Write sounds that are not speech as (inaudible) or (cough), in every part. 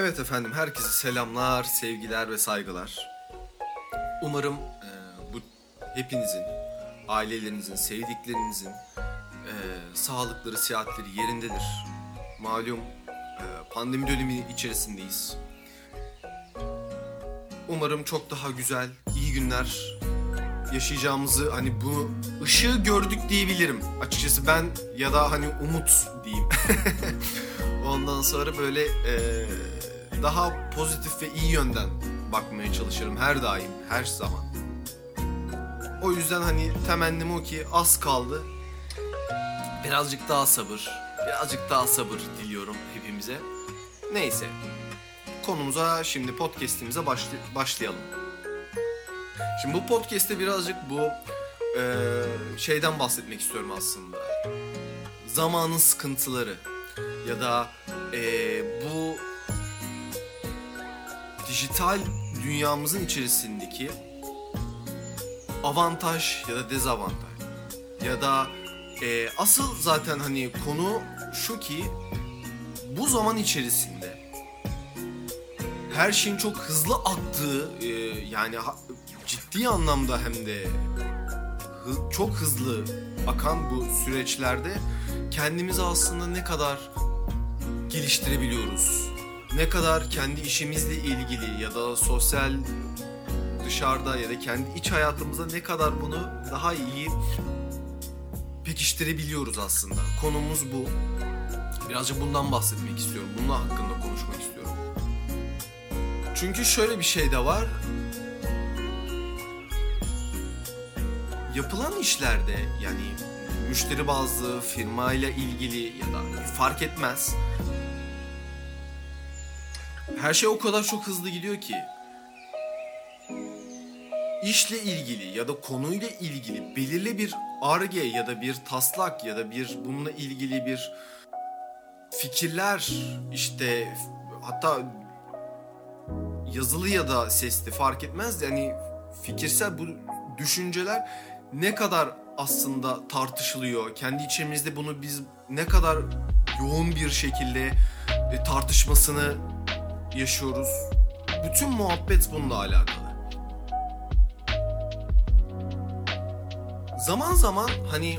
Evet efendim, herkese selamlar, sevgiler ve saygılar. Umarım e, bu hepinizin, ailelerinizin, sevdiklerinizin e, sağlıkları, sıhhatleri yerindedir. Malum e, pandemi dönemi içerisindeyiz. Umarım çok daha güzel, iyi günler yaşayacağımızı hani bu ışığı gördük diyebilirim. Açıkçası ben ya da hani umut diyeyim. (laughs) Ondan sonra böyle e, daha pozitif ve iyi yönden bakmaya çalışırım her daim, her zaman. O yüzden hani temennim o ki az kaldı. Birazcık daha sabır, birazcık daha sabır diliyorum hepimize. Neyse. Konumuza şimdi podcast'imize başlay- başlayalım. Şimdi bu podcast'te birazcık bu e, şeyden bahsetmek istiyorum aslında. Zamanın sıkıntıları ya da e, bu dijital dünyamızın içerisindeki avantaj ya da dezavantaj ya da e, asıl zaten hani konu şu ki bu zaman içerisinde her şeyin çok hızlı aktığı e, yani ciddi anlamda hem de hı- çok hızlı akan bu süreçlerde kendimizi aslında ne kadar geliştirebiliyoruz? Ne kadar kendi işimizle ilgili ya da sosyal dışarıda ya da kendi iç hayatımızda ne kadar bunu daha iyi pekiştirebiliyoruz aslında. Konumuz bu. Birazcık bundan bahsetmek istiyorum. Bunun hakkında konuşmak istiyorum. Çünkü şöyle bir şey de var. Yapılan işlerde yani müşteri bazlı, firmayla ilgili ya da fark etmez. Her şey o kadar çok hızlı gidiyor ki işle ilgili ya da konuyla ilgili belirli bir arge ya da bir taslak ya da bir bununla ilgili bir fikirler işte hatta yazılı ya da sesli fark etmez yani fikirsel bu düşünceler ne kadar aslında tartışılıyor. Kendi içimizde bunu biz ne kadar yoğun bir şekilde e, tartışmasını yaşıyoruz. Bütün muhabbet bununla alakalı. Zaman zaman hani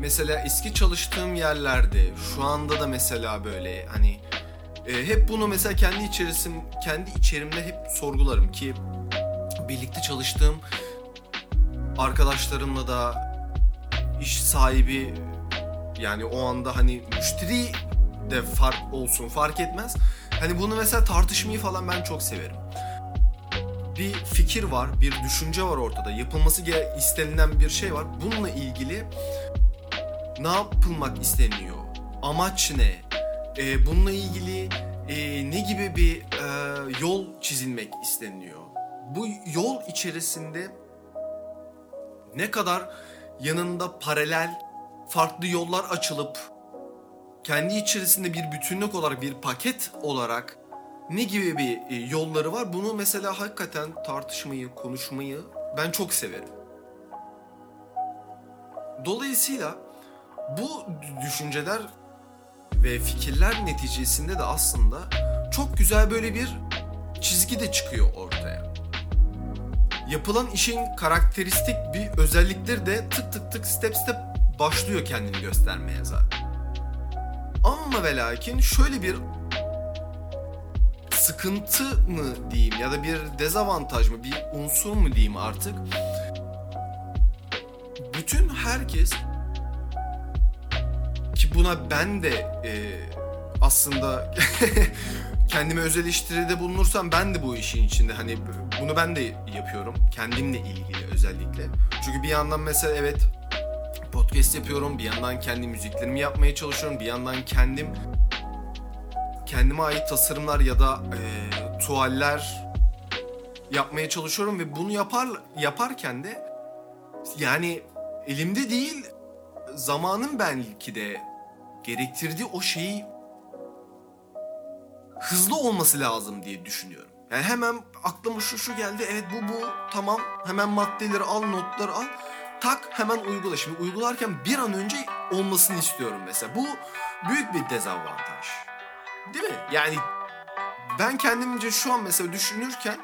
mesela eski çalıştığım yerlerde şu anda da mesela böyle hani e, hep bunu mesela kendi içerisim kendi içerimde hep sorgularım ki birlikte çalıştığım arkadaşlarımla da iş sahibi yani o anda hani müşteri de fark olsun fark etmez. Hani bunu mesela tartışmayı falan ben çok severim. Bir fikir var, bir düşünce var ortada. Yapılması istenilen bir şey var. Bununla ilgili ne yapılmak isteniyor? Amaç ne? Ee, bununla ilgili e, ne gibi bir e, yol çizilmek isteniyor? Bu yol içerisinde ne kadar yanında paralel farklı yollar açılıp kendi içerisinde bir bütünlük olarak bir paket olarak ne gibi bir e, yolları var bunu mesela hakikaten tartışmayı konuşmayı ben çok severim. Dolayısıyla bu düşünceler ve fikirler neticesinde de aslında çok güzel böyle bir çizgi de çıkıyor ortaya yapılan işin karakteristik bir özellikleri de tık tık tık step step başlıyor kendini göstermeye zaten. Ama ve lakin şöyle bir sıkıntı mı diyeyim ya da bir dezavantaj mı bir unsur mu diyeyim artık. Bütün herkes ki buna ben de e, aslında (laughs) kendime öz eleştiride bulunursam ben de bu işin içinde hani bunu ben de yapıyorum kendimle ilgili özellikle. Çünkü bir yandan mesela evet podcast yapıyorum, bir yandan kendi müziklerimi yapmaya çalışıyorum, bir yandan kendim kendime ait tasarımlar ya da e, tuvaller yapmaya çalışıyorum ve bunu yapar yaparken de yani elimde değil zamanın belki de gerektirdiği o şeyi hızlı olması lazım diye düşünüyorum. Yani hemen aklıma şu şu geldi. Evet bu bu tamam. Hemen maddeleri al, notları al. Tak hemen uygula. Şimdi uygularken bir an önce olmasını istiyorum mesela. Bu büyük bir dezavantaj. Değil mi? Yani ben kendimce şu an mesela düşünürken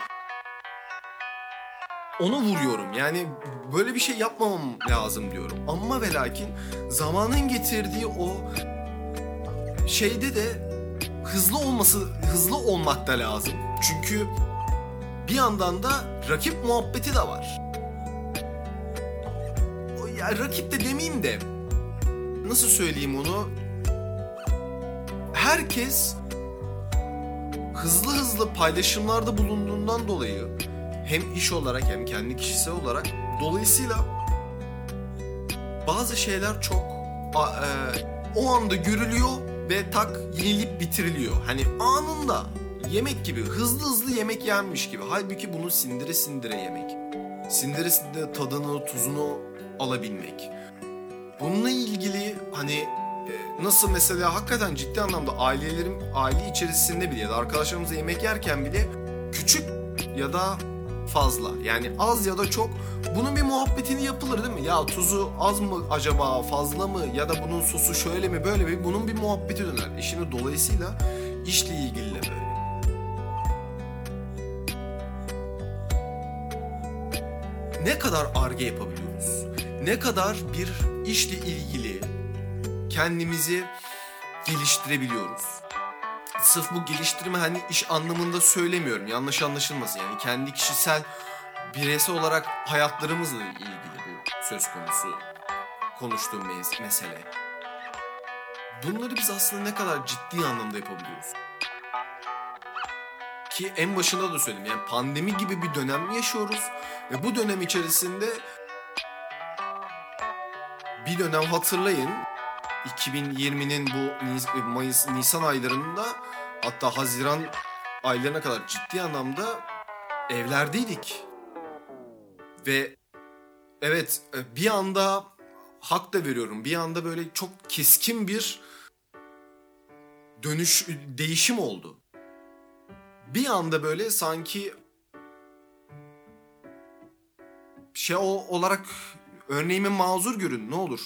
onu vuruyorum. Yani böyle bir şey yapmamam lazım diyorum. Ama ve lakin zamanın getirdiği o şeyde de hızlı olması, hızlı olmak da lazım. Çünkü bir yandan da rakip muhabbeti de var. Ya rakip de demeyeyim de nasıl söyleyeyim onu? Herkes hızlı hızlı paylaşımlarda bulunduğundan dolayı hem iş olarak hem kendi kişisel olarak dolayısıyla bazı şeyler çok e, o anda görülüyor ve tak yenilip bitiriliyor. Hani anında yemek gibi hızlı hızlı yemek yenmiş gibi. Halbuki bunu sindire sindire yemek. Sindire sindire tadını, tuzunu alabilmek. Bununla ilgili hani e, nasıl mesela hakikaten ciddi anlamda ailelerim aile içerisinde bile ya da arkadaşlarımızla yemek yerken bile küçük ya da fazla yani az ya da çok bunun bir muhabbetini yapılır değil mi? Ya tuzu az mı acaba fazla mı ya da bunun sosu şöyle mi böyle mi bunun bir muhabbeti döner. E şimdi dolayısıyla işle ilgili de böyle. Ne kadar arge yapabiliyoruz? Ne kadar bir işle ilgili kendimizi geliştirebiliyoruz? Sırf bu geliştirme hani iş anlamında söylemiyorum. Yanlış anlaşılmasın. Yani kendi kişisel bireysel olarak hayatlarımızla ilgili bu söz konusu konuştuğum mes- mesele. Bunları biz aslında ne kadar ciddi anlamda yapabiliyoruz? Ki en başında da söyledim yani pandemi gibi bir dönem yaşıyoruz ve bu dönem içerisinde bir dönem hatırlayın 2020'nin bu Nis- Mayıs Nisan aylarında hatta Haziran aylarına kadar ciddi anlamda evlerdeydik. Ve evet e, bir anda hak da veriyorum. Bir anda böyle çok keskin bir dönüş değişim oldu. Bir anda böyle sanki şey o- olarak örneğimi mazur görün ne olur.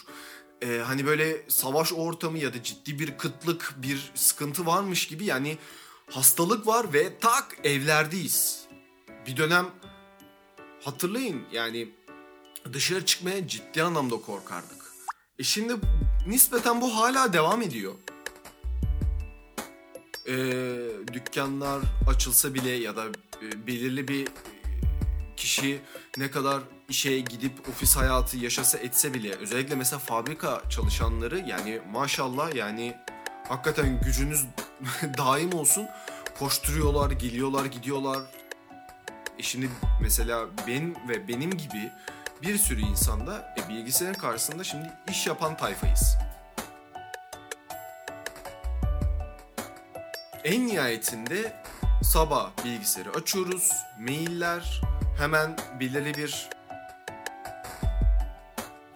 Ee, hani böyle savaş ortamı ya da ciddi bir kıtlık bir sıkıntı varmış gibi yani hastalık var ve tak evlerdeyiz. Bir dönem hatırlayın yani dışarı çıkmaya ciddi anlamda korkardık. E şimdi nispeten bu hala devam ediyor. Ee, dükkanlar açılsa bile ya da e, belirli bir kişi ne kadar işe gidip ofis hayatı yaşasa etse bile özellikle mesela fabrika çalışanları yani maşallah yani hakikaten gücünüz (laughs) daim olsun koşturuyorlar geliyorlar gidiyorlar e şimdi mesela ben ve benim gibi bir sürü insanda e, bilgisayarın karşısında şimdi iş yapan tayfayız. En nihayetinde sabah bilgisayarı açıyoruz, mailler, hemen belirli bir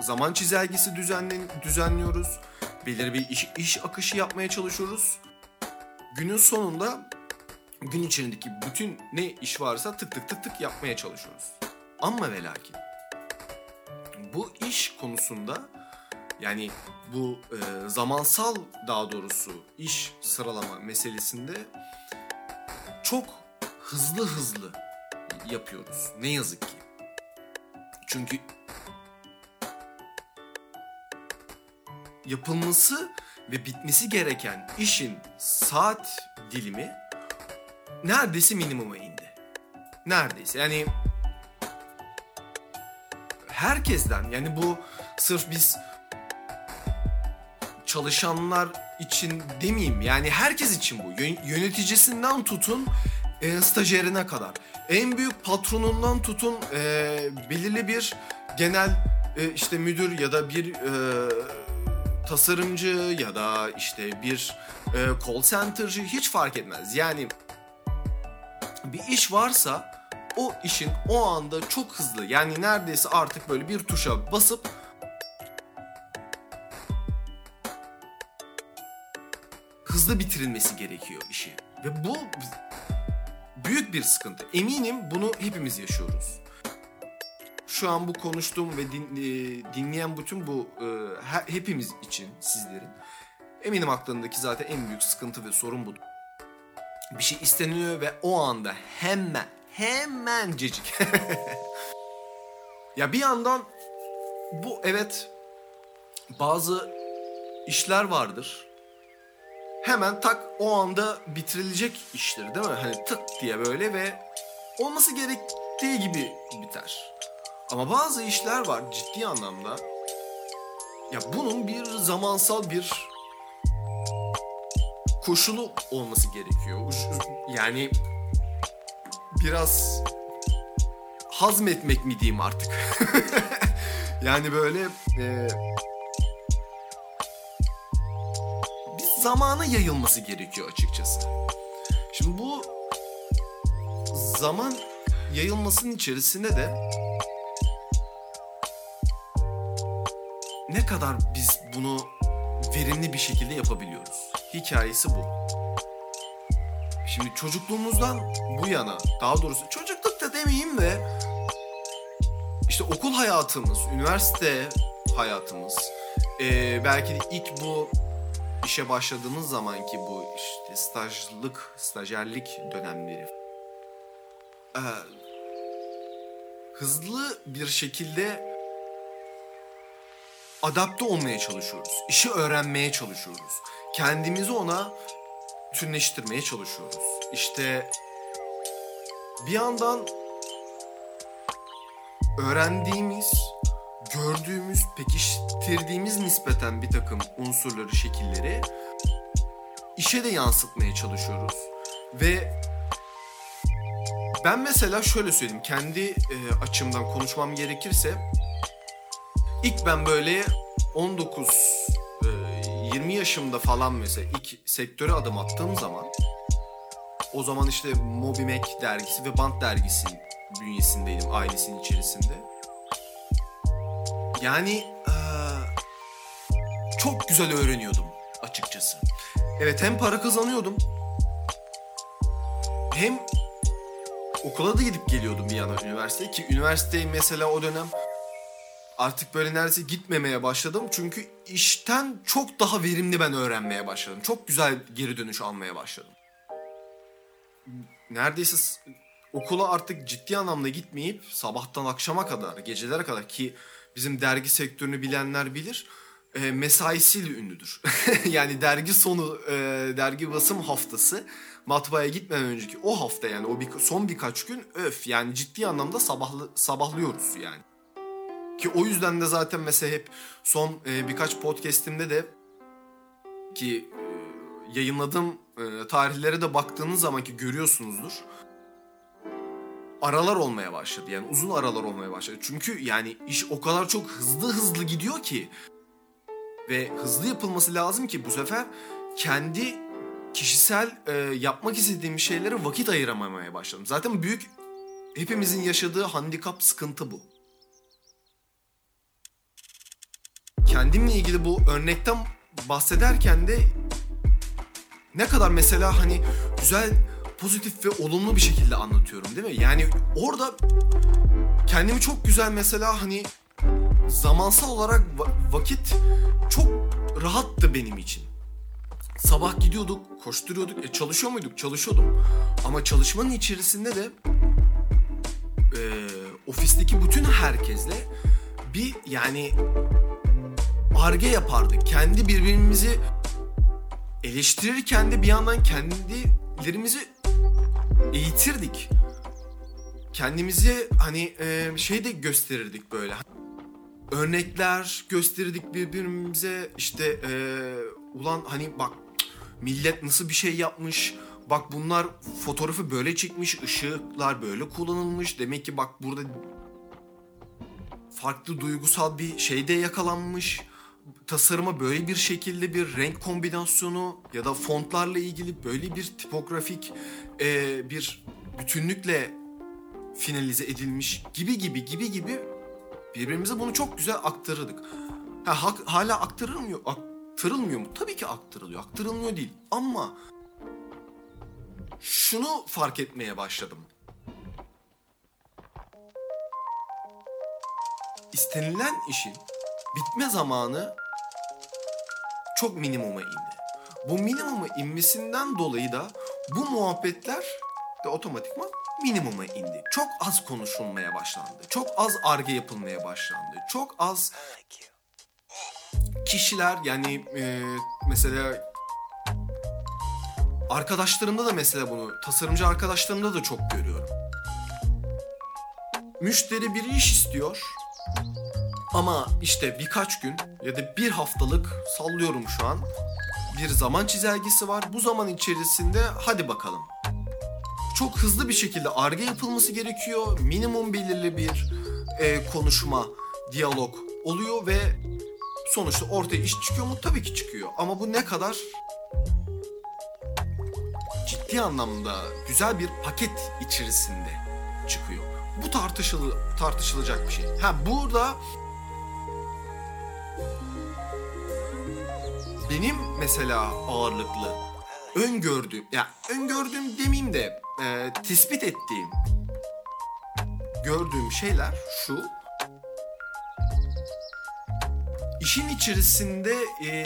zaman çizelgesi düzenlen düzenliyoruz. Belirli bir iş, iş akışı yapmaya çalışıyoruz. Günün sonunda gün içindeki bütün ne iş varsa tık tık tık tık yapmaya çalışıyoruz. Ama ve lakin bu iş konusunda yani bu e, zamansal daha doğrusu iş sıralama meselesinde çok hızlı hızlı yapıyoruz. Ne yazık ki. Çünkü yapılması ve bitmesi gereken işin saat dilimi neredeyse minimuma indi. Neredeyse. Yani herkesten yani bu sırf biz çalışanlar için demeyeyim yani herkes için bu. Yön- yöneticisinden tutun e, stajyerine kadar. En büyük patronundan tutun e, belirli bir genel e, işte müdür ya da bir e, tasarımcı ya da işte bir e, call center'cı hiç fark etmez yani bir iş varsa o işin o anda çok hızlı yani neredeyse artık böyle bir tuşa basıp hızlı bitirilmesi gerekiyor işi. Ve bu büyük bir sıkıntı. Eminim bunu hepimiz yaşıyoruz. Şu an bu konuştuğum ve din- e, dinleyen bütün bu e, he- hepimiz için sizlerin Eminim aklındaki zaten en büyük sıkıntı ve sorun budur. Bir şey isteniyor ve o anda hemen hemencecik. (laughs) ya bir yandan bu evet bazı işler vardır. Hemen tak o anda bitirilecek iştir değil mi? Hani tık diye böyle ve olması gerektiği gibi biter. Ama bazı işler var ciddi anlamda. Ya bunun bir zamansal bir koşulu olması gerekiyor. Yani biraz hazmetmek mi diyeyim artık. (laughs) yani böyle e, bir zamana yayılması gerekiyor açıkçası. Şimdi bu zaman yayılmasının içerisinde de ne kadar biz bunu verimli bir şekilde yapabiliyoruz. Hikayesi bu. Şimdi çocukluğumuzdan bu yana, daha doğrusu çocuklukta demeyeyim de işte okul hayatımız, üniversite hayatımız, ee, belki de ilk bu işe başladığımız zamanki bu işte stajlık, stajyerlik dönemleri ee, hızlı bir şekilde adapte olmaya çalışıyoruz. İşi öğrenmeye çalışıyoruz. Kendimizi ona bütünleştirmeye çalışıyoruz. İşte bir yandan öğrendiğimiz, gördüğümüz, pekiştirdiğimiz nispeten bir takım unsurları, şekilleri işe de yansıtmaya çalışıyoruz. Ve ben mesela şöyle söyleyeyim, kendi e, açımdan konuşmam gerekirse ilk ben böyle 19 e, 20 yaşımda falan mesela ilk sektöre adım attığım zaman o zaman işte Moby Mac dergisi ve Band dergisi bünyesindeydim ailesinin içerisinde. Yani e, çok güzel öğreniyordum açıkçası. Evet hem para kazanıyordum hem okula da gidip geliyordum bir yana üniversiteye ki üniversiteyi mesela o dönem artık böyle neredeyse gitmemeye başladım. Çünkü işten çok daha verimli ben öğrenmeye başladım. Çok güzel geri dönüş almaya başladım. Neredeyse okula artık ciddi anlamda gitmeyip sabahtan akşama kadar, gecelere kadar ki bizim dergi sektörünü bilenler bilir. E, mesaisiyle ünlüdür. (laughs) yani dergi sonu, e, dergi basım haftası matbaaya gitmeden önceki o hafta yani o bir, son birkaç gün öf yani ciddi anlamda sabahlı, sabahlıyoruz yani. Ki o yüzden de zaten mesela hep son e, birkaç podcast'imde de ki e, yayınladığım e, tarihlere de baktığınız zaman ki görüyorsunuzdur. Aralar olmaya başladı yani uzun aralar olmaya başladı. Çünkü yani iş o kadar çok hızlı hızlı gidiyor ki ve hızlı yapılması lazım ki bu sefer kendi kişisel e, yapmak istediğim şeylere vakit ayıramamaya başladım. Zaten büyük hepimizin yaşadığı handikap sıkıntı bu. Kendimle ilgili bu örnekten bahsederken de ne kadar mesela hani güzel, pozitif ve olumlu bir şekilde anlatıyorum değil mi? Yani orada kendimi çok güzel mesela hani zamansal olarak va- vakit çok rahattı benim için. Sabah gidiyorduk, koşturuyorduk. E, çalışıyor muyduk? Çalışıyordum. Ama çalışmanın içerisinde de e, ofisteki bütün herkesle bir yani arge yapardık. Kendi birbirimizi eleştirirken de bir yandan kendilerimizi eğitirdik. Kendimizi hani e, şey de gösterirdik böyle. Örnekler gösterirdik birbirimize işte e, ulan hani bak millet nasıl bir şey yapmış. Bak bunlar fotoğrafı böyle çekmiş, ışıklar böyle kullanılmış. Demek ki bak burada farklı duygusal bir şeyde yakalanmış. Tasarıma böyle bir şekilde bir renk kombinasyonu ya da fontlarla ilgili böyle bir tipografik e, bir bütünlükle finalize edilmiş gibi gibi gibi gibi birbirimize bunu çok güzel aktarırdık. Ha, hak- hala aktarılmıyor, aktarılmıyor mu? Tabii ki aktarılıyor, aktarılmıyor değil. Ama şunu fark etmeye başladım. istenilen işin bitme zamanı çok minimuma indi. Bu minimuma inmesinden dolayı da bu muhabbetler de otomatikman minimuma indi. Çok az konuşulmaya başlandı. Çok az arge yapılmaya başlandı. Çok az kişiler yani e, mesela arkadaşlarımda da mesela bunu tasarımcı arkadaşlarımda da çok görüyorum. Müşteri bir iş istiyor ama işte birkaç gün ya da bir haftalık sallıyorum şu an bir zaman çizelgesi var. Bu zaman içerisinde hadi bakalım. Çok hızlı bir şekilde arge yapılması gerekiyor. Minimum belirli bir e, konuşma, diyalog oluyor ve sonuçta ortaya iş çıkıyor mu? Tabii ki çıkıyor. Ama bu ne kadar ciddi anlamda güzel bir paket içerisinde çıkıyor. Bu tartışılı tartışılacak bir şey. Ha burada benim mesela ağırlıklı öngördüğüm ya öngördüğüm demeyeyim de e, tespit ettiğim gördüğüm şeyler şu. İşin içerisinde e,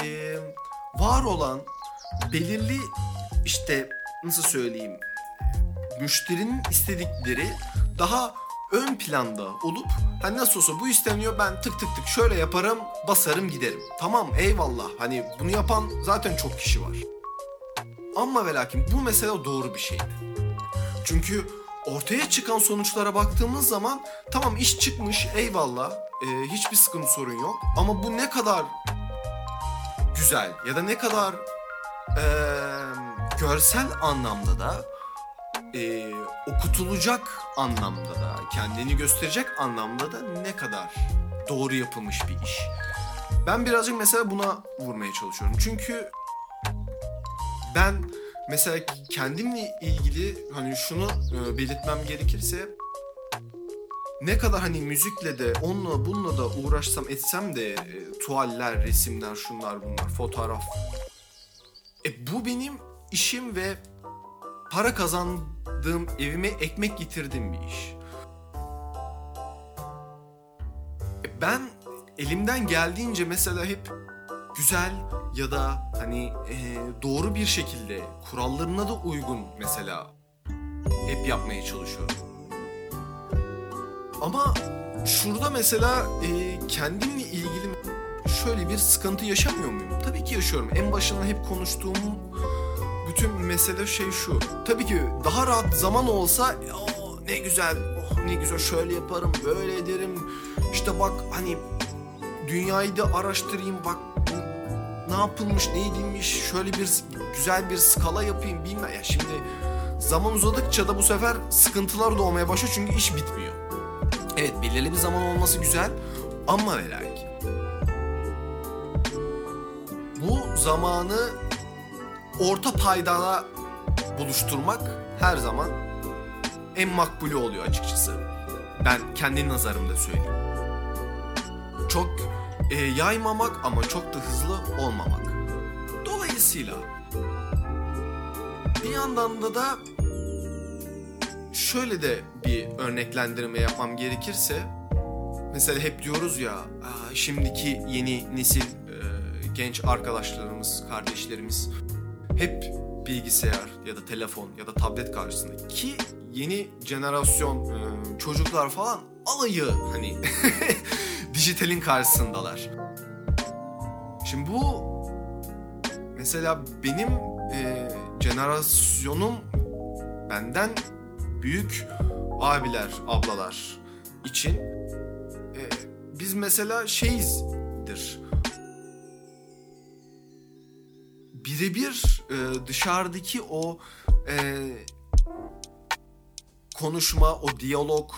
var olan belirli işte nasıl söyleyeyim müşterinin istedikleri daha ön planda olup hani nasıl olsa bu isteniyor ben tık tık tık şöyle yaparım basarım giderim. Tamam eyvallah hani bunu yapan zaten çok kişi var. Ama ve lakin bu mesela doğru bir şeydi. Çünkü ortaya çıkan sonuçlara baktığımız zaman tamam iş çıkmış eyvallah e, hiçbir sıkıntı sorun yok ama bu ne kadar güzel ya da ne kadar e, görsel anlamda da e, okutulacak anlamda da kendini gösterecek anlamda da ne kadar doğru yapılmış bir iş. Ben birazcık mesela buna vurmaya çalışıyorum. Çünkü ben mesela kendimle ilgili hani şunu e, belirtmem gerekirse ne kadar hani müzikle de onunla bununla da uğraşsam etsem de e, tuvaller, resimler, şunlar bunlar, fotoğraf. E bu benim işim ve para kazandığım, evime ekmek getirdiğim bir iş. E ben elimden geldiğince mesela hep güzel ya da hani e, doğru bir şekilde kurallarına da uygun mesela hep yapmaya çalışıyorum. Ama şurada mesela e, kendimle ilgili şöyle bir sıkıntı yaşamıyor muyum? Tabii ki yaşıyorum. En başında hep konuştuğum bütün mesele şey şu. Tabii ki daha rahat zaman olsa "Oo, ne güzel, oh, ne güzel şöyle yaparım, böyle ederim. İşte bak hani dünyayı da araştırayım bak ne yapılmış, ne edilmiş, şöyle bir güzel bir skala yapayım bilmem. Ya şimdi zaman uzadıkça da bu sefer sıkıntılar doğmaya başlıyor çünkü iş bitmiyor. Evet belirli bir zaman olması güzel ama ve bu zamanı orta paydana buluşturmak her zaman en makbulü oluyor açıkçası. Ben kendi nazarımda söyleyeyim. Çok e, yaymamak ama çok da hızlı olmamak. Dolayısıyla bir yandan da da şöyle de bir örneklendirme yapmam gerekirse mesela hep diyoruz ya "Aa, şimdiki yeni nesil e, genç arkadaşlarımız, kardeşlerimiz hep bilgisayar ya da telefon ya da tablet karşısında ki yeni jenerasyon e, çocuklar falan alayı hani (laughs) dijitalin karşısındalar. Şimdi bu mesela benim e, jenerasyonum benden büyük abiler, ablalar için e, biz mesela şeyizdir. Birebir e, dışarıdaki o e, konuşma, o diyalog,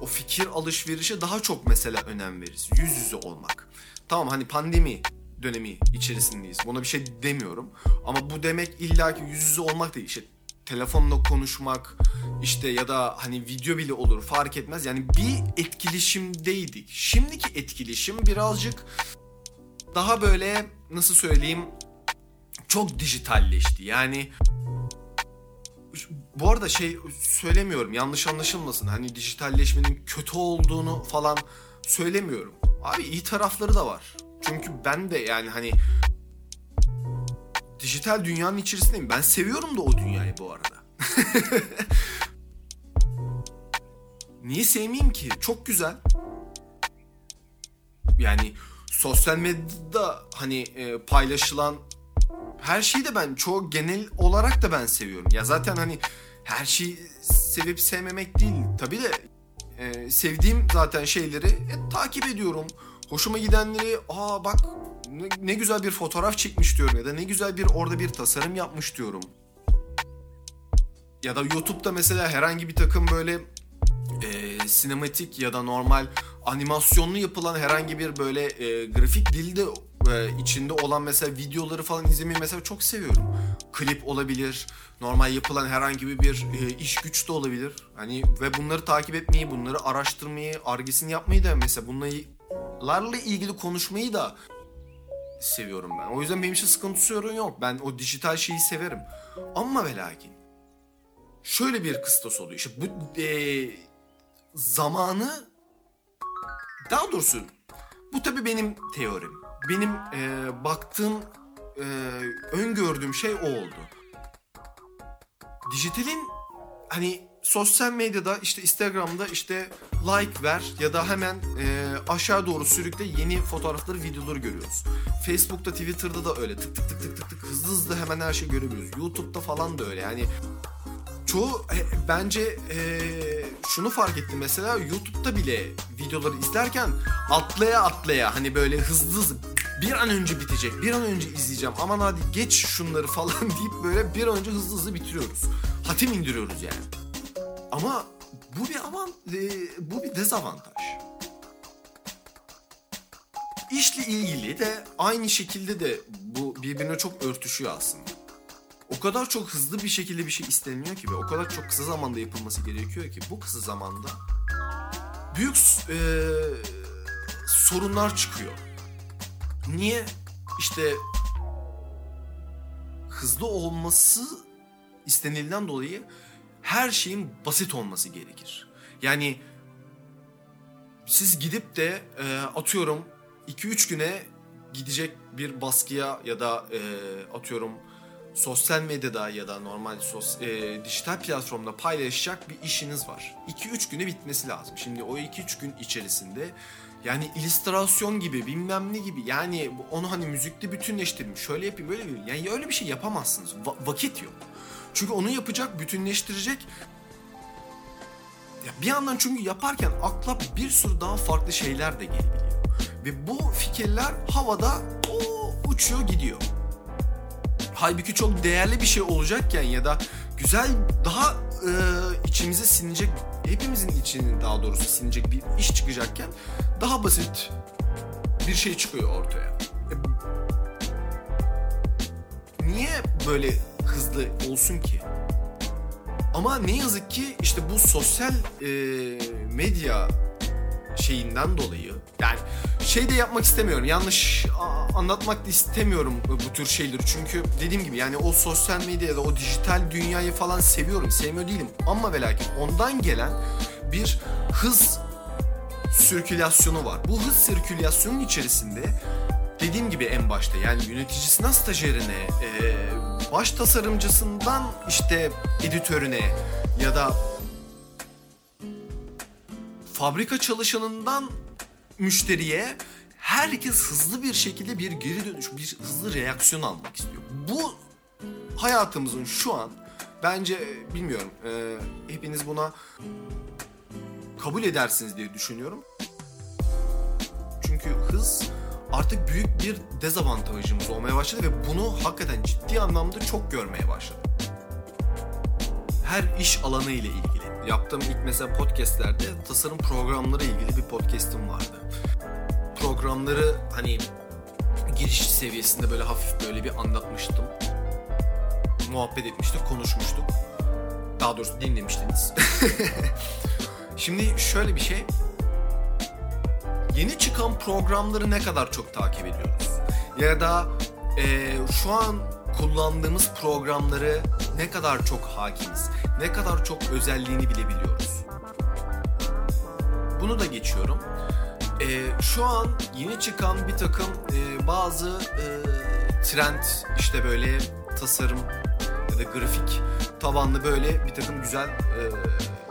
o fikir alışverişe daha çok mesela önem veririz. Yüz yüze olmak. Tamam hani pandemi dönemi içerisindeyiz. Buna bir şey demiyorum. Ama bu demek illaki yüz yüze olmak değil. İşte telefonla konuşmak işte ya da hani video bile olur fark etmez. Yani bir etkileşimdeydik. Şimdiki etkileşim birazcık daha böyle nasıl söyleyeyim çok dijitalleşti. Yani bu arada şey söylemiyorum yanlış anlaşılmasın. Hani dijitalleşmenin kötü olduğunu falan söylemiyorum. Abi iyi tarafları da var. Çünkü ben de yani hani dijital dünyanın içerisindeyim. Ben seviyorum da o dünyayı bu arada. (laughs) Niye sevmeyeyim ki? Çok güzel. Yani sosyal medyada hani e, paylaşılan her şeyi de ben çoğu genel olarak da ben seviyorum. Ya zaten hani her şeyi sevip sevmemek değil. Tabii de e, sevdiğim zaten şeyleri e, takip ediyorum. Hoşuma gidenleri aa bak ne, ne güzel bir fotoğraf çekmiş diyorum ya da ne güzel bir orada bir tasarım yapmış diyorum. Ya da YouTube'da mesela herhangi bir takım böyle e, sinematik ya da normal animasyonlu yapılan herhangi bir böyle e, grafik dilde e, içinde olan mesela videoları falan izlemeyi mesela çok seviyorum. Klip olabilir, normal yapılan herhangi bir e, iş güç de olabilir. Hani ve bunları takip etmeyi, bunları araştırmayı, argesini yapmayı da mesela bunlarla ilgili konuşmayı da seviyorum ben. O yüzden benim için sıkıntı sorun yok. Ben o dijital şeyi severim. Ama ve lakin şöyle bir kıstas oluyor. İşte bu e, zamanı daha doğrusu bu tabii benim teorim. Benim e, baktığım, e, öngördüğüm şey o oldu. Dijitalin hani sosyal medyada işte Instagram'da işte like ver ya da hemen e, aşağı doğru sürükle yeni fotoğrafları, videoları görüyoruz. Facebook'ta, Twitter'da da öyle tık tık tık tık tık tık hızlı hızlı hemen her şeyi görebiliyoruz. YouTube'da falan da öyle yani çoğu e, bence e, şunu fark ettim mesela YouTube'da bile videoları izlerken atlaya atlaya hani böyle hızlı hızlı bir an önce bitecek, bir an önce izleyeceğim. Aman hadi geç şunları (laughs) falan deyip böyle bir an önce hızlı hızlı bitiriyoruz. Hatim indiriyoruz yani. Ama bu bir avan, e, bu bir dezavantaj. İşle ilgili de aynı şekilde de bu birbirine çok örtüşüyor aslında. O kadar çok hızlı bir şekilde bir şey isteniyor ki ve o kadar çok kısa zamanda yapılması gerekiyor ki bu kısa zamanda büyük e, sorunlar çıkıyor. Niye? İşte hızlı olması istenilden dolayı her şeyin basit olması gerekir. Yani siz gidip de e, atıyorum 2-3 güne gidecek bir baskıya ya da e, atıyorum sosyal medyada ya da normal sos, e, dijital platformda paylaşacak bir işiniz var. 2-3 güne bitmesi lazım. Şimdi o 2-3 gün içerisinde yani illüstrasyon gibi bilmem ne gibi yani onu hani müzikte bütünleştireyim şöyle yapayım böyle yapayım. Yani öyle bir şey yapamazsınız. Va- vakit yok. Çünkü onu yapacak, bütünleştirecek ya bir yandan çünkü yaparken akla bir sürü daha farklı şeyler de gelebiliyor. Ve bu fikirler havada o uçuyor gidiyor. Halbuki çok değerli bir şey olacakken ya da güzel daha e, içimize sinecek hepimizin içinin daha doğrusu sinecek bir iş çıkacakken daha basit bir şey çıkıyor ortaya. E, niye böyle hızlı olsun ki? Ama ne yazık ki işte bu sosyal e, medya şeyinden dolayı yani şey de yapmak istemiyorum. Yanlış anlatmak da istemiyorum bu tür şeyleri. Çünkü dediğim gibi yani o sosyal medyada o dijital dünyayı falan seviyorum. Sevmiyor değilim. Ama ve lakin ondan gelen bir hız sirkülasyonu var. Bu hız sirkülasyonun içerisinde dediğim gibi en başta yani yöneticisine stajyerine, e, baş tasarımcısından işte editörüne ya da fabrika çalışanından müşteriye herkes hızlı bir şekilde bir geri dönüş, bir hızlı reaksiyon almak istiyor. Bu hayatımızın şu an bence bilmiyorum e, hepiniz buna kabul edersiniz diye düşünüyorum. Çünkü hız artık büyük bir dezavantajımız olmaya başladı ve bunu hakikaten ciddi anlamda çok görmeye başladım. Her iş alanı ile ilgili. Yaptığım ilk mesela podcastlerde tasarım programları ilgili bir podcast'im vardı. Programları hani giriş seviyesinde böyle hafif böyle bir anlatmıştım. Muhabbet etmiştik, konuşmuştuk. Daha doğrusu dinlemiştiniz. (laughs) Şimdi şöyle bir şey. Yeni çıkan programları ne kadar çok takip ediyoruz? Ya da e, şu an kullandığımız programları ne kadar çok hakimiz? Ne kadar çok özelliğini bilebiliyoruz? Bunu da geçiyorum. E, şu an yeni çıkan bir takım e, bazı e, trend işte böyle tasarım ya da grafik tabanlı böyle bir takım güzel e,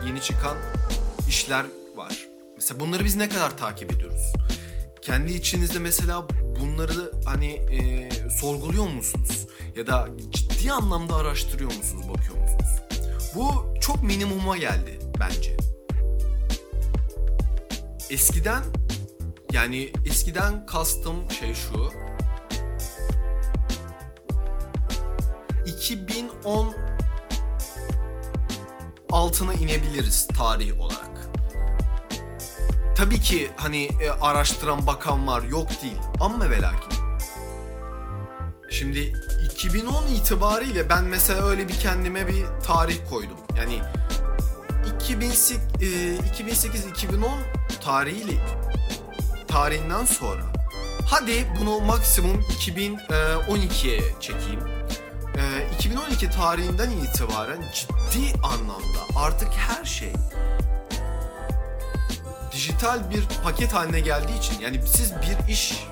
yeni çıkan işler var. Mesela bunları biz ne kadar takip ediyoruz? Kendi içinizde mesela bunları hani e, sorguluyor musunuz? Ya da ciddi anlamda araştırıyor musunuz, bakıyor musunuz? Bu çok minimuma geldi bence. Eskiden yani eskiden kastım şey şu. 2010 altına inebiliriz tarih olarak. Tabii ki hani e, araştıran bakan var yok değil ama ve. Şimdi 2010 itibariyle ben mesela öyle bir kendime bir tarih koydum. Yani 2008-2010 tarihiyle tarihinden sonra hadi bunu maksimum 2012'ye çekeyim. 2012 tarihinden itibaren ciddi anlamda artık her şey dijital bir paket haline geldiği için yani siz bir iş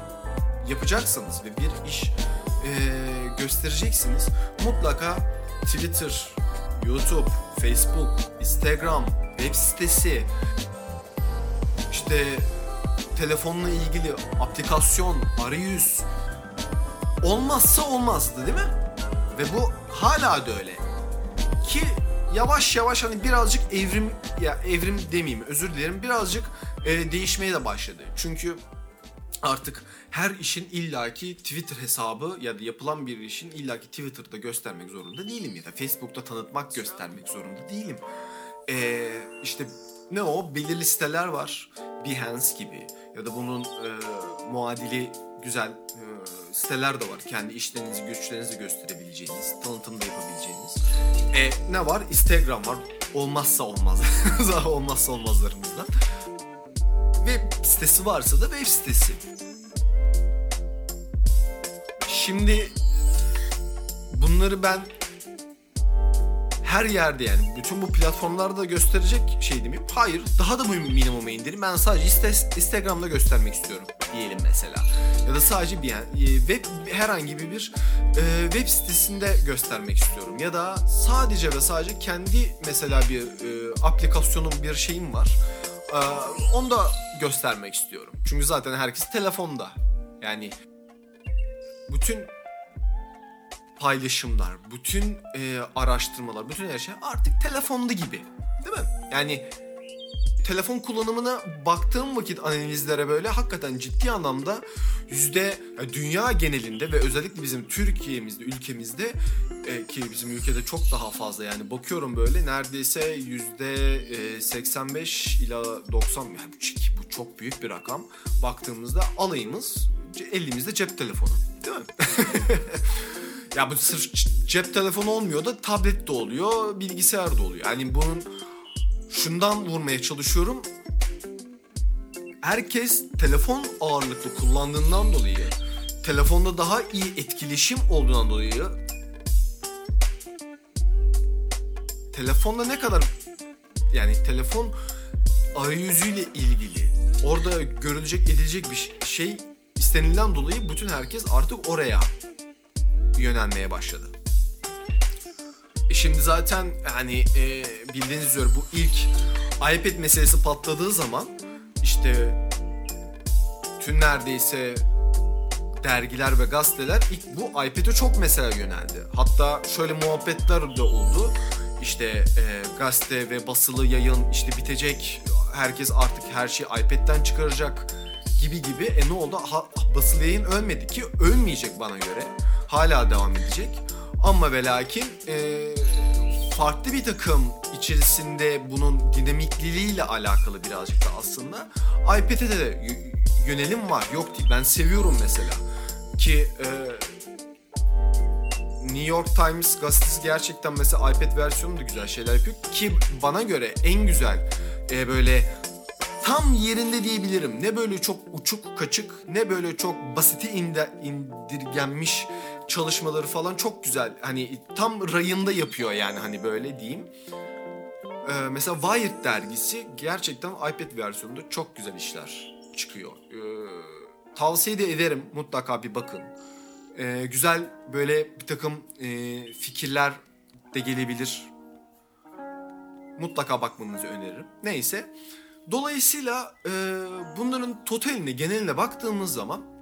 yapacaksanız ve bir iş e, göstereceksiniz mutlaka Twitter, YouTube, Facebook, Instagram, web sitesi, işte telefonla ilgili aplikasyon, arayüz olmazsa olmazdı değil mi? Ve bu hala da öyle. Ki yavaş yavaş hani birazcık evrim ya evrim demeyeyim özür dilerim birazcık e, değişmeye de başladı. Çünkü artık her işin illaki Twitter hesabı ya da yapılan bir işin illaki Twitter'da göstermek zorunda değilim ya da Facebook'ta tanıtmak göstermek zorunda değilim. Ee, işte ne o belirli siteler var. Behance gibi ya da bunun e, muadili güzel e, siteler de var. Kendi işlerinizi, güçlerinizi gösterebileceğiniz, tanıtımda yapabileceğiniz. E, ne var? Instagram var. Olmazsa olmaz. (laughs) olmazsa olmazlarımızdan. Web sitesi varsa da web sitesi. Şimdi bunları ben her yerde yani bütün bu platformlarda gösterecek şey değil miyim? Hayır. Daha da minimuma indirin. Ben sadece Instagram'da göstermek istiyorum diyelim mesela. Ya da sadece bir e, web herhangi bir e, web sitesinde göstermek istiyorum. Ya da sadece ve sadece kendi mesela bir e, aplikasyonum bir şeyim var. E, onu da göstermek istiyorum. Çünkü zaten herkes telefonda. Yani bütün paylaşımlar, bütün e, araştırmalar, bütün her şey artık telefonda gibi. Değil mi? Yani telefon kullanımına baktığım vakit analizlere böyle hakikaten ciddi anlamda yüzde dünya genelinde ve özellikle bizim Türkiye'mizde, ülkemizde e, ki bizim ülkede çok daha fazla yani bakıyorum böyle neredeyse yüzde 85 ila 90 yani bu çok büyük bir rakam. Baktığımızda alayımız elimizde cep telefonu değil mi? (laughs) Ya bu sırf cep telefonu olmuyor da tablet de oluyor, bilgisayar da oluyor. Yani bunun şundan vurmaya çalışıyorum. Herkes telefon ağırlıklı kullandığından dolayı, telefonda daha iyi etkileşim olduğundan dolayı telefonda ne kadar yani telefon arayüzüyle ilgili orada görülecek edilecek bir şey istenilen dolayı bütün herkes artık oraya yönelmeye başladı. E şimdi zaten hani e, bildiğiniz üzere bu ilk iPad meselesi patladığı zaman işte tüm neredeyse dergiler ve gazeteler ilk bu iPad'e çok mesela yöneldi. Hatta şöyle muhabbetler de oldu. İşte e, gazete ve basılı yayın işte bitecek. Herkes artık her şeyi iPad'den çıkaracak gibi gibi. E ne oldu? Ha, basılı yayın ölmedi ki ölmeyecek bana göre hala devam edecek. Ama ve lakin e, farklı bir takım içerisinde bunun dinamikliliğiyle alakalı birazcık da aslında iPad'e de yönelim var. Yok değil. Ben seviyorum mesela. Ki e, New York Times gazetesi gerçekten mesela iPad versiyonu da güzel şeyler yapıyor. Ki bana göre en güzel e, böyle tam yerinde diyebilirim. Ne böyle çok uçuk kaçık ne böyle çok basiti indirgenmiş çalışmaları falan çok güzel. Hani tam rayında yapıyor yani hani böyle diyeyim. Ee, mesela Wired dergisi gerçekten iPad versiyonunda çok güzel işler çıkıyor. Ee, tavsiye de ederim mutlaka bir bakın. Ee, güzel böyle bir takım e, fikirler de gelebilir. Mutlaka bakmanızı öneririm. Neyse. Dolayısıyla e, bunların totaline, geneline baktığımız zaman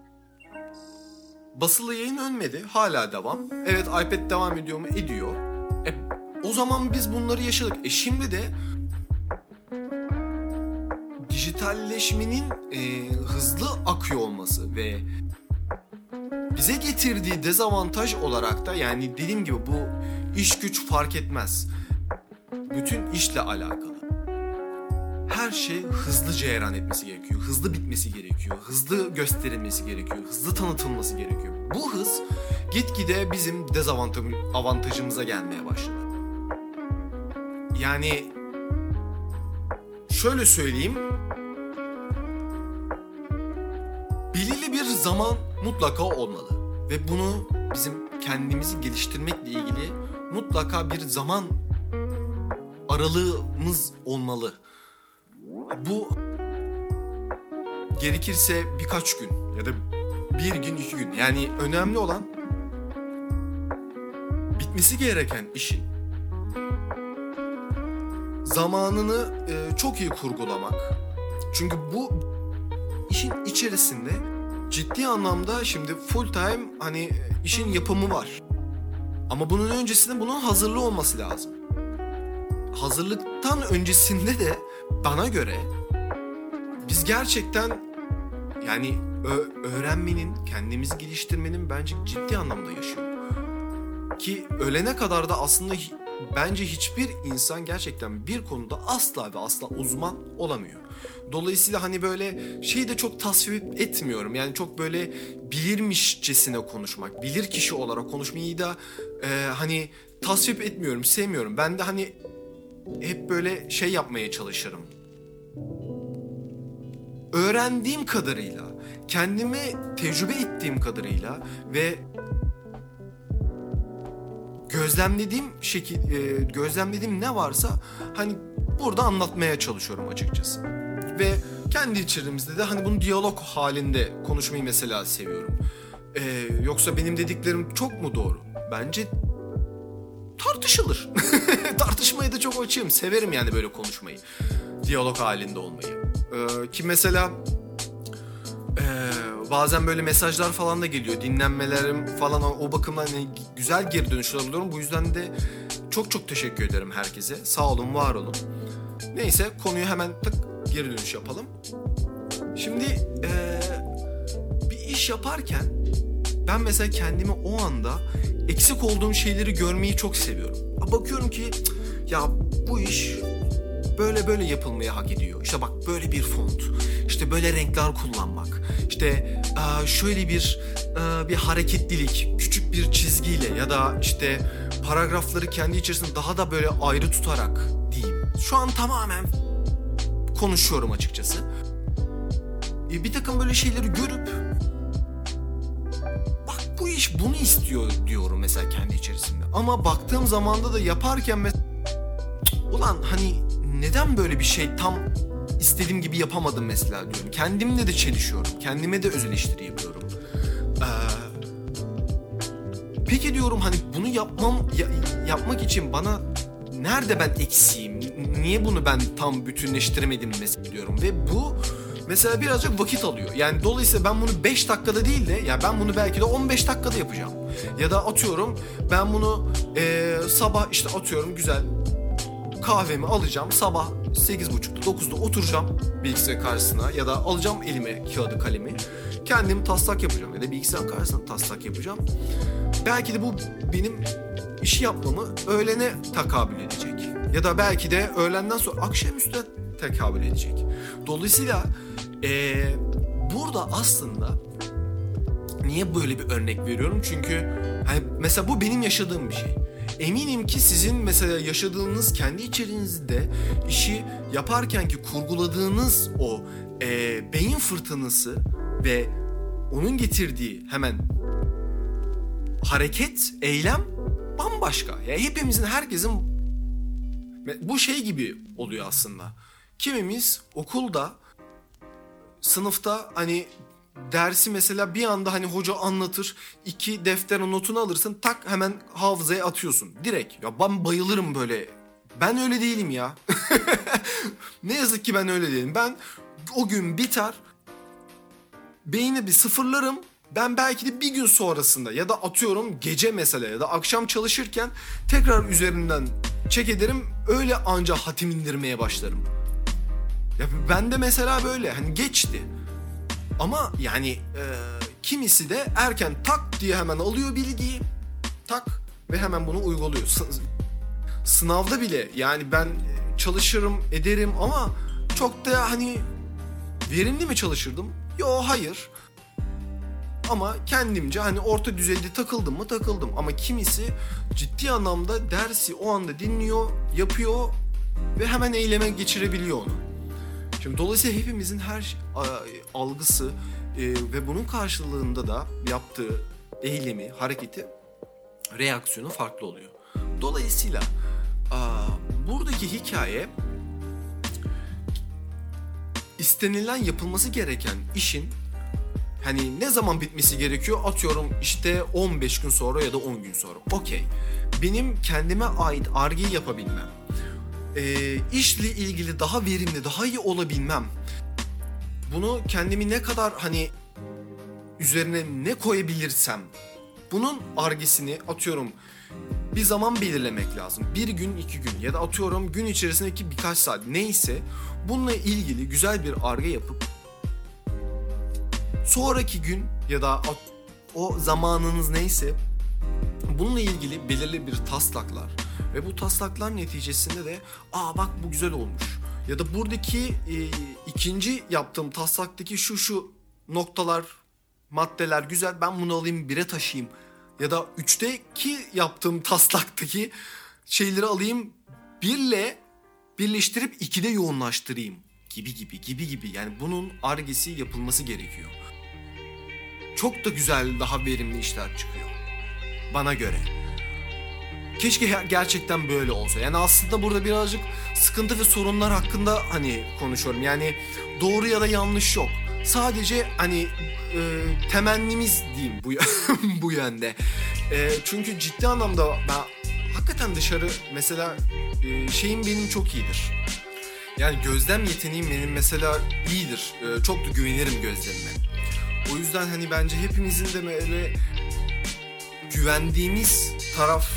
basılı yayın ölmedi. Hala devam. Evet iPad devam ediyor mu? Ediyor. E, o zaman biz bunları yaşadık. E şimdi de dijitalleşmenin e, hızlı akıyor olması ve bize getirdiği dezavantaj olarak da yani dediğim gibi bu iş güç fark etmez. Bütün işle alakalı. Her şey hızlı cereyan etmesi gerekiyor. Hızlı bitmesi gerekiyor. Hızlı gösterilmesi gerekiyor. Hızlı tanıtılması gerekiyor. Bu hız gitgide bizim dezavantajımıza gelmeye başladı. Yani şöyle söyleyeyim. Belirli bir zaman mutlaka olmalı. Ve bunu bizim kendimizi geliştirmekle ilgili mutlaka bir zaman aralığımız olmalı. Bu gerekirse birkaç gün ya da bir gün iki gün. Yani önemli olan bitmesi gereken işin zamanını e, çok iyi kurgulamak. Çünkü bu işin içerisinde ciddi anlamda şimdi full time hani işin yapımı var. Ama bunun öncesinde bunun hazırlığı olması lazım. Hazırlıktan öncesinde de bana göre biz gerçekten yani öğrenmenin, kendimizi geliştirmenin bence ciddi anlamda yaşıyor. Ki ölene kadar da aslında bence hiçbir insan gerçekten bir konuda asla ve asla uzman olamıyor. Dolayısıyla hani böyle şeyi de çok tasvip etmiyorum. Yani çok böyle bilirmişçesine konuşmak, bilir kişi olarak konuşmayı da e, hani tasvip etmiyorum, sevmiyorum. Ben de hani hep böyle şey yapmaya çalışırım. Öğrendiğim kadarıyla, kendime tecrübe ettiğim kadarıyla ve gözlemlediğim şekil e, gözlemlediğim ne varsa hani burada anlatmaya çalışıyorum açıkçası. Ve kendi içerimizde de hani bunu diyalog halinde konuşmayı mesela seviyorum. E, yoksa benim dediklerim çok mu doğru? Bence tartışılır. (laughs) Tartışmayı da çok açığım. Severim yani böyle konuşmayı. Diyalog halinde olmayı. E, ki mesela ee, bazen böyle mesajlar falan da geliyor. Dinlenmelerim falan o, bakımdan hani güzel geri dönüşler alıyorum. Bu yüzden de çok çok teşekkür ederim herkese. Sağ olun, var olun. Neyse konuyu hemen tık geri dönüş yapalım. Şimdi ee, bir iş yaparken ben mesela kendimi o anda eksik olduğum şeyleri görmeyi çok seviyorum. Bakıyorum ki "Cık, ya bu iş böyle böyle yapılmayı hak ediyor. İşte bak böyle bir font, işte böyle renkler kullanmak, işte eee, şöyle bir eee, bir hareketlilik, küçük bir çizgiyle ya da işte paragrafları kendi içerisinde daha da böyle ayrı tutarak diyeyim. Şu an tamamen konuşuyorum açıkçası. E, Bir takım böyle şeyleri görüp bu iş bunu istiyor diyorum mesela kendi içerisinde. Ama baktığım zamanda da yaparken mesela ulan hani neden böyle bir şey tam istediğim gibi yapamadım mesela diyorum. Kendimle de çelişiyorum. Kendime de öz eleştiri yapıyorum. Ee, peki diyorum hani bunu yapmam ya- yapmak için bana nerede ben eksiğim? Niye bunu ben tam bütünleştiremedim mesela diyorum ve bu mesela birazcık vakit alıyor. Yani dolayısıyla ben bunu 5 dakikada değil de ya ben bunu belki de 15 dakikada yapacağım. Ya da atıyorum ben bunu eee, sabah işte atıyorum güzel kahvemi alacağım sabah 8.30'da 9'da oturacağım bilgisayar karşısına ya da alacağım elime kağıdı kalemi kendim taslak yapacağım ya da bilgisayar karşısında taslak yapacağım. Belki de bu benim işi yapmamı öğlene takabül edecek. Ya da belki de öğlenden sonra akşamüstü tekabül edecek. Dolayısıyla eee, burada aslında niye böyle bir örnek veriyorum? Çünkü hani mesela bu benim yaşadığım bir şey. Eminim ki sizin mesela yaşadığınız kendi içerinizde işi yaparken ki kurguladığınız o eee, beyin fırtınası ve onun getirdiği hemen hareket, eylem bambaşka. Ya hepimizin, herkesin bu şey gibi oluyor aslında. Kimimiz okulda, sınıfta hani dersi mesela bir anda hani hoca anlatır. iki deftere notunu alırsın tak hemen hafızaya atıyorsun. Direkt. Ya ben bayılırım böyle. Ben öyle değilim ya. (laughs) ne yazık ki ben öyle değilim. Ben o gün biter. Beyni bir sıfırlarım. Ben belki de bir gün sonrasında ya da atıyorum gece mesela ya da akşam çalışırken tekrar üzerinden çek ederim. Öyle anca hatim indirmeye başlarım. Ya ben de mesela böyle hani geçti. Ama yani e, kimisi de erken tak diye hemen alıyor bilgiyi. Tak ve hemen bunu uyguluyor. Sınavda bile yani ben çalışırım ederim ama çok da hani verimli mi çalışırdım? Yo hayır. Ama kendimce hani orta düzeyde takıldım mı takıldım. Ama kimisi ciddi anlamda dersi o anda dinliyor, yapıyor ve hemen eyleme geçirebiliyor onu. Şimdi dolayısıyla hepimizin her algısı e, ve bunun karşılığında da yaptığı eylemi, hareketi, reaksiyonu farklı oluyor. Dolayısıyla buradaki hikaye istenilen yapılması gereken işin hani ne zaman bitmesi gerekiyor atıyorum işte 15 gün sonra ya da 10 gün sonra. Okey. Benim kendime ait argeyi yapabilmem e, işle ilgili daha verimli, daha iyi olabilmem. Bunu kendimi ne kadar hani üzerine ne koyabilirsem bunun argesini atıyorum bir zaman belirlemek lazım. Bir gün, iki gün ya da atıyorum gün içerisindeki birkaç saat neyse bununla ilgili güzel bir arge yapıp sonraki gün ya da o zamanınız neyse bununla ilgili belirli bir taslaklar ve bu taslaklar neticesinde de aa bak bu güzel olmuş ya da buradaki e, ikinci yaptığım taslaktaki şu şu noktalar maddeler güzel ben bunu alayım bire taşıyayım ya da üçteki yaptığım taslaktaki şeyleri alayım birle birleştirip ikide yoğunlaştırayım gibi gibi gibi gibi yani bunun argesi yapılması gerekiyor. Çok da güzel daha verimli işler çıkıyor bana göre. Keşke gerçekten böyle olsa. Yani aslında burada birazcık sıkıntı ve sorunlar hakkında hani konuşuyorum. Yani doğru ya da yanlış yok. Sadece hani e, temennimiz diyeyim bu (laughs) bu yönde. E, çünkü ciddi anlamda ben hakikaten dışarı mesela e, şeyim benim çok iyidir. Yani gözlem yeteneğim benim mesela iyidir. E, çok da güvenirim gözlemime. O yüzden hani bence hepimizin de böyle güvendiğimiz taraf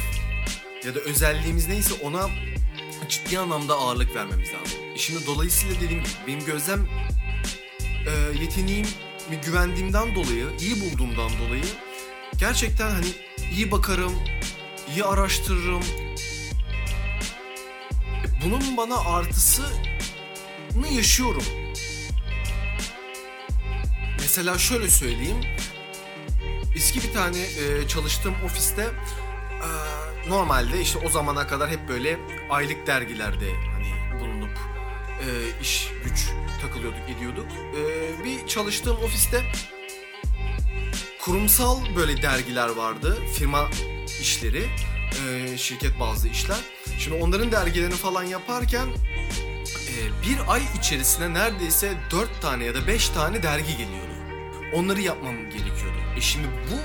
ya da özelliğimiz neyse ona ciddi anlamda ağırlık vermemiz lazım. Şimdi dolayısıyla dediğim gibi benim gözlem e, yeteneğim ve güvendiğimden dolayı, iyi bulduğumdan dolayı gerçekten hani iyi bakarım, iyi araştırırım. Bunun bana artısını yaşıyorum. Mesela şöyle söyleyeyim. Eski bir tane e, çalıştığım ofiste e, normalde işte o zamana kadar hep böyle aylık dergilerde hani bulunup e, iş güç takılıyorduk ediyorduk. E, bir çalıştığım ofiste kurumsal böyle dergiler vardı. Firma işleri, e, şirket bazlı işler. Şimdi onların dergilerini falan yaparken e, bir ay içerisinde neredeyse dört tane ya da beş tane dergi geliyordu. Onları yapmam gerekiyordu. E şimdi bu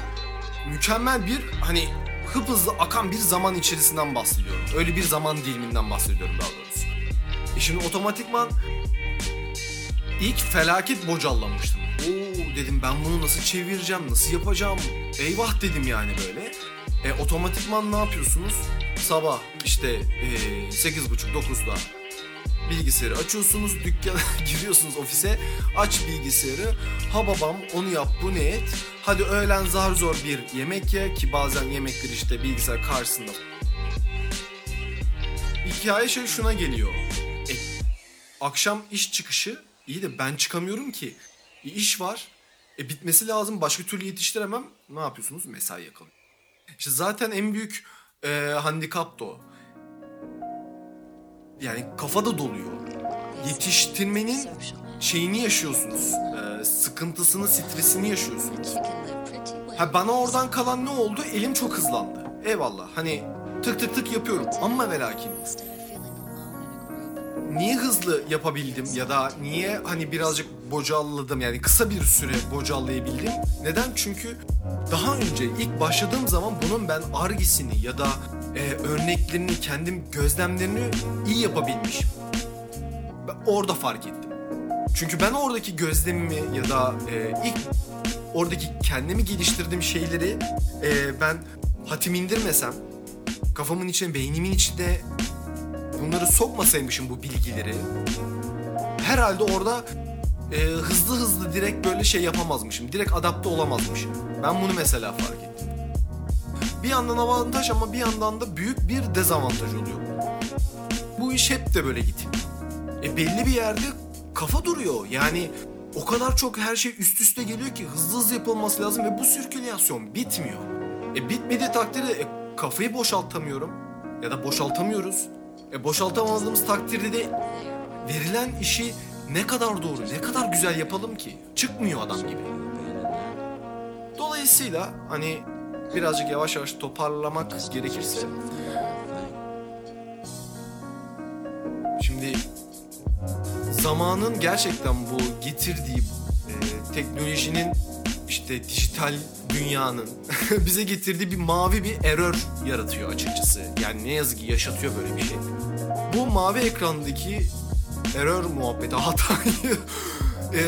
mükemmel bir hani hıphızlı akan bir zaman içerisinden bahsediyorum. Öyle bir zaman diliminden bahsediyorum daha doğrusu. E şimdi otomatikman ilk felaket bocallamıştım. Oo dedim ben bunu nasıl çevireceğim, nasıl yapacağım? Eyvah dedim yani böyle. E otomatikman ne yapıyorsunuz? Sabah işte e, 8.30-9'da bilgisayarı açıyorsunuz, dükkana (laughs) giriyorsunuz ofise, aç bilgisayarı. Ha babam onu yap, bu ne et. Hadi öğlen zar zor bir yemek ye ki bazen yemekler işte bilgisayar karşısında. Hikaye şey şuna geliyor. E, akşam iş çıkışı iyi de ben çıkamıyorum ki. E, iş var. E bitmesi lazım. Başka türlü yetiştiremem. Ne yapıyorsunuz? Mesai yakalıyor. İşte zaten en büyük e, handikap da o. Yani kafada doluyor. Yetiştirmenin şeyini yaşıyorsunuz. E, sıkıntısını, stresini yaşıyorsunuz. Ha bana oradan kalan ne oldu? Elim çok hızlandı. Eyvallah. Hani tık tık tık yapıyorum. Ama ve lakin niye hızlı yapabildim ya da niye hani birazcık bocalladım yani kısa bir süre bocallayabildim? Neden? Çünkü daha önce ilk başladığım zaman bunun ben argisini ya da e, örneklerini, kendim gözlemlerini iyi yapabilmişim. Ben orada fark ettim. Çünkü ben oradaki gözlemimi ya da e, ilk oradaki kendimi geliştirdiğim şeyleri e, ben hatim indirmesem kafamın içine, beynimin içinde bunları sokmasaymışım bu bilgileri herhalde orada e, hızlı hızlı direkt böyle şey yapamazmışım. Direkt adapte olamazmışım. Ben bunu mesela fark ettim. Bir yandan avantaj ama bir yandan da büyük bir dezavantaj oluyor. Bu iş hep de böyle gitmiyor. E belli bir yerde kafa duruyor. Yani o kadar çok her şey üst üste geliyor ki hızlı hızlı yapılması lazım ve bu sirkülasyon bitmiyor. E bitmediği takdirde e, kafayı boşaltamıyorum ya da boşaltamıyoruz. E boşaltamadığımız takdirde de verilen işi ne kadar doğru, ne kadar güzel yapalım ki? Çıkmıyor adam gibi. Dolayısıyla hani birazcık yavaş yavaş toparlamak gerekirse Şimdi zamanın gerçekten bu getirdiği e, teknolojinin işte dijital dünyanın (laughs) bize getirdiği bir mavi bir error yaratıyor açıkçası. Yani ne yazık ki yaşatıyor böyle bir şey. Bu mavi ekrandaki error muhabbeti (laughs) hatayı e,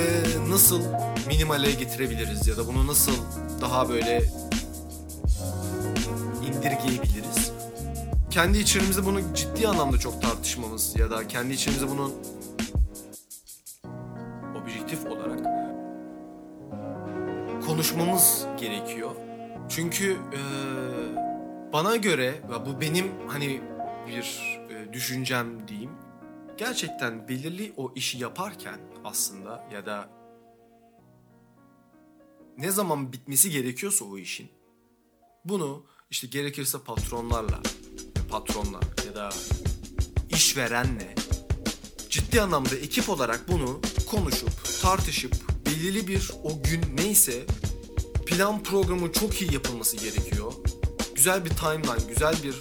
nasıl minimale getirebiliriz ya da bunu nasıl daha böyle indirgeyebiliriz? Kendi içerimizde bunu ciddi anlamda çok tartışmamız ya da kendi içerimizde bunun konuşmamız gerekiyor. Çünkü e, bana göre ve bu benim hani bir e, düşüncem diyeyim. Gerçekten belirli o işi yaparken aslında ya da ne zaman bitmesi gerekiyorsa o işin bunu işte gerekirse patronlarla patronla ya da işverenle ciddi anlamda ekip olarak bunu konuşup tartışıp belirli bir o gün neyse plan programı çok iyi yapılması gerekiyor. Güzel bir timeline, güzel bir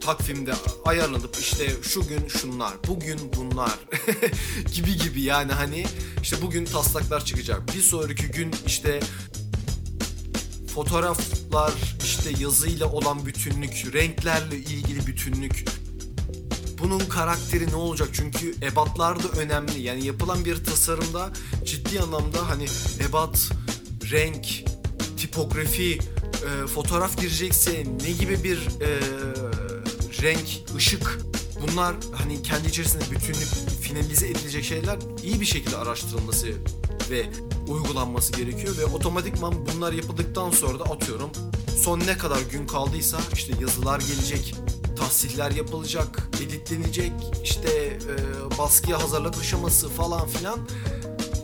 takvimde ayarlanıp işte şu gün şunlar, bugün bunlar (laughs) gibi gibi yani hani işte bugün taslaklar çıkacak. Bir sonraki gün işte fotoğraflar, işte yazıyla olan bütünlük, renklerle ilgili bütünlük. Bunun karakteri ne olacak? Çünkü ebatlar da önemli. Yani yapılan bir tasarımda ciddi anlamda hani ebat, renk, tipografi, e, fotoğraf girecekse ne gibi bir e, renk, ışık bunlar hani kendi içerisinde bütünlük finalize edilecek şeyler iyi bir şekilde araştırılması ve uygulanması gerekiyor ve otomatikman bunlar yapıldıktan sonra da atıyorum son ne kadar gün kaldıysa işte yazılar gelecek, tahsiller yapılacak, editlenecek, işte e, baskıya hazırlık aşaması falan filan.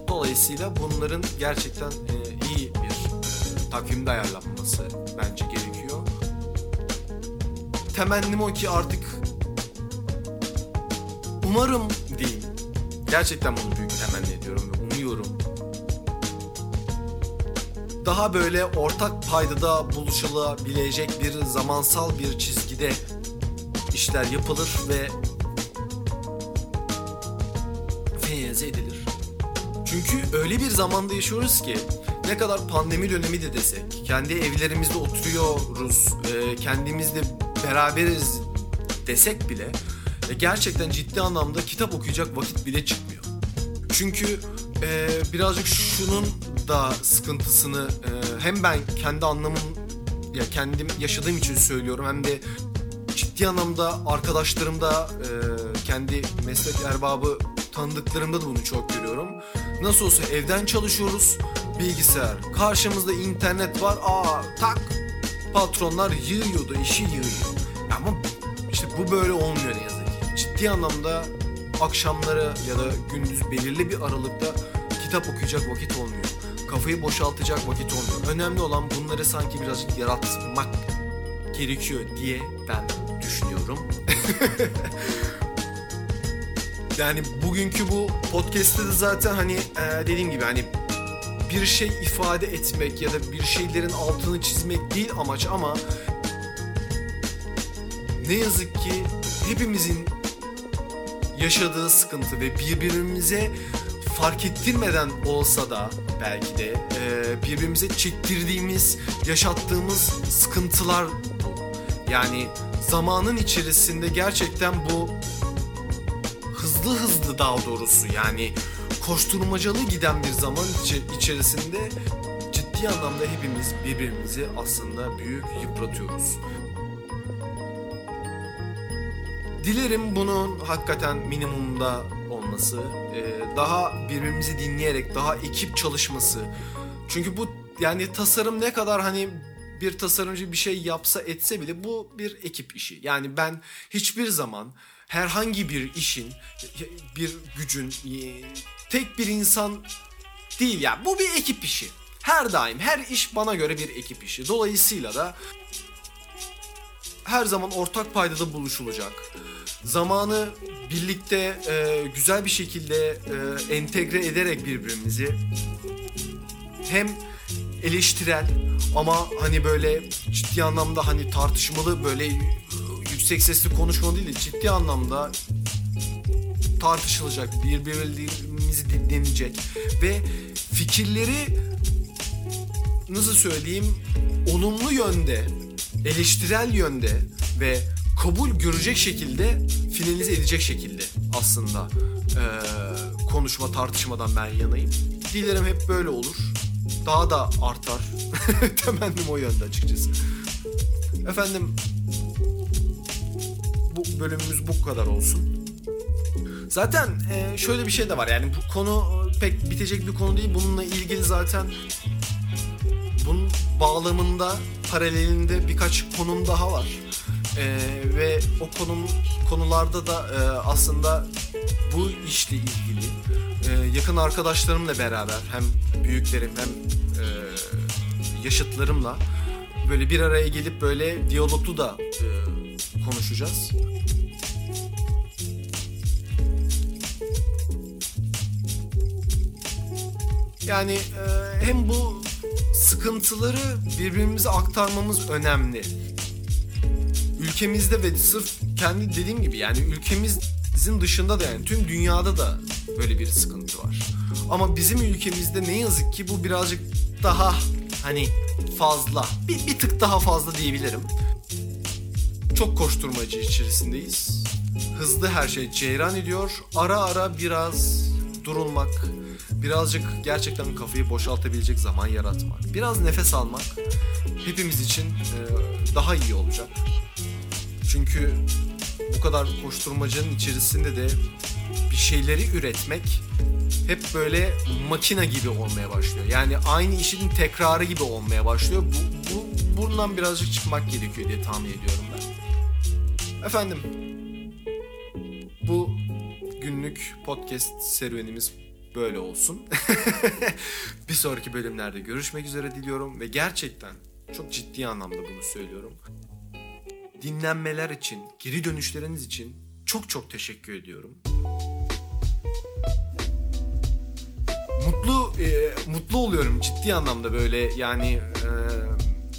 Dolayısıyla bunların gerçekten e, takvimde ayarlanması bence gerekiyor. Temennim o ki artık umarım diyeyim. Gerçekten bunu büyük temenni ediyorum ve umuyorum. Daha böyle ortak paydada buluşulabilecek bir zamansal bir çizgide işler yapılır ve finalize edilir. Çünkü öyle bir zamanda yaşıyoruz ki ne kadar pandemi dönemi de desek, kendi evlerimizde oturuyoruz, e, kendimizle beraberiz desek bile e, gerçekten ciddi anlamda kitap okuyacak vakit bile çıkmıyor. Çünkü e, birazcık şunun da sıkıntısını e, hem ben kendi anlamım ya kendim yaşadığım için söylüyorum hem de ciddi anlamda arkadaşlarımda kendi meslek erbabı tanıdıklarımda da bunu çok görüyorum. Nasıl olsa evden çalışıyoruz. Bilgisayar. Karşımızda internet var. Aa tak. Patronlar yığıyordu, işi yığıyor. Ama işte bu böyle olmuyor ne yazık ki. Ciddi anlamda akşamları ya da gündüz belirli bir aralıkta kitap okuyacak vakit olmuyor. Kafayı boşaltacak vakit olmuyor. Önemli olan bunları sanki birazcık yaratmak gerekiyor diye ben düşünüyorum. (laughs) yani bugünkü bu podcast'te de zaten hani e, dediğim gibi hani bir şey ifade etmek ya da bir şeylerin altını çizmek değil amaç ama ne yazık ki hepimizin yaşadığı sıkıntı ve birbirimize fark ettirmeden olsa da belki de e, birbirimize çektirdiğimiz, yaşattığımız sıkıntılar yani zamanın içerisinde gerçekten bu hızlı hızlı daha doğrusu yani koşturmacalı giden bir zaman içerisinde ciddi anlamda hepimiz birbirimizi aslında büyük yıpratıyoruz. Dilerim bunun hakikaten minimumda olması, e, daha birbirimizi dinleyerek, daha ekip çalışması. Çünkü bu yani tasarım ne kadar hani bir tasarımcı bir şey yapsa etse bile bu bir ekip işi. Yani ben hiçbir zaman herhangi bir işin, bir gücün, tek bir insan değil ya. Bu bir ekip işi. Her daim her iş bana göre bir ekip işi. Dolayısıyla da her zaman ortak paydada buluşulacak. Zamanı birlikte e, güzel bir şekilde e, entegre ederek birbirimizi hem eleştirel ama hani böyle ciddi anlamda hani tartışmalı böyle yüksek sesli konuşma değil de ciddi anlamda tartışılacak, birbirimizi dinlenecek ve fikirleri nasıl söyleyeyim olumlu yönde, eleştirel yönde ve kabul görecek şekilde finalize edecek şekilde aslında eee, konuşma tartışmadan ben yanayım. Dilerim hep böyle olur. Daha da artar. (laughs) Temennim o yönde açıkçası. Efendim bölümümüz bu kadar olsun. Zaten e, şöyle bir şey de var yani bu konu e, pek bitecek bir konu değil. Bununla ilgili zaten bunun bağlamında paralelinde birkaç konum daha var. E, ve o konum konularda da e, aslında bu işle ilgili e, yakın arkadaşlarımla beraber hem büyüklerim hem e, yaşıtlarımla böyle bir araya gelip böyle diyaloglu da e, konuşacağız. Yani e, hem bu sıkıntıları birbirimize aktarmamız önemli. Ülkemizde ve sırf kendi dediğim gibi yani ülkemizin dışında da yani tüm dünyada da böyle bir sıkıntı var. Ama bizim ülkemizde ne yazık ki bu birazcık daha hani fazla. Bir, bir tık daha fazla diyebilirim. Çok koşturmacı içerisindeyiz. Hızlı her şey ceyran ediyor. Ara ara biraz durulmak, birazcık gerçekten kafayı boşaltabilecek zaman yaratmak, biraz nefes almak hepimiz için e, daha iyi olacak. Çünkü bu kadar koşturmacanın içerisinde de bir şeyleri üretmek hep böyle makina gibi olmaya başlıyor. Yani aynı işin tekrarı gibi olmaya başlıyor. Bu, bu bundan birazcık çıkmak gerekiyor diye tahmin ediyorum ben. Efendim, bu günlük podcast serüvenimiz böyle olsun. (laughs) bir sonraki bölümlerde görüşmek üzere diliyorum ve gerçekten çok ciddi anlamda bunu söylüyorum. Dinlenmeler için, geri dönüşleriniz için çok çok teşekkür ediyorum. Mutlu e, mutlu oluyorum ciddi anlamda böyle yani e,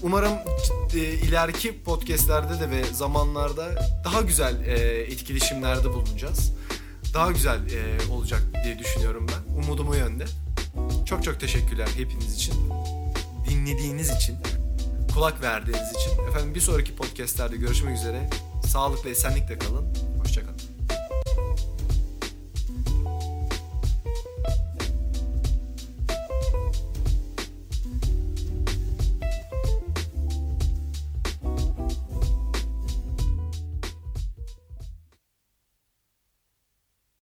umarım ciddi, ileriki podcastlerde de ve zamanlarda daha güzel e, etkileşimlerde bulunacağız. Daha güzel e, olacak diye düşünüyorum ben. Umudum o yönde. Çok çok teşekkürler hepiniz için. Dinlediğiniz için, kulak verdiğiniz için. Efendim bir sonraki podcastlerde görüşmek üzere. Sağlıkla, esenlikle kalın. Hoşçakalın.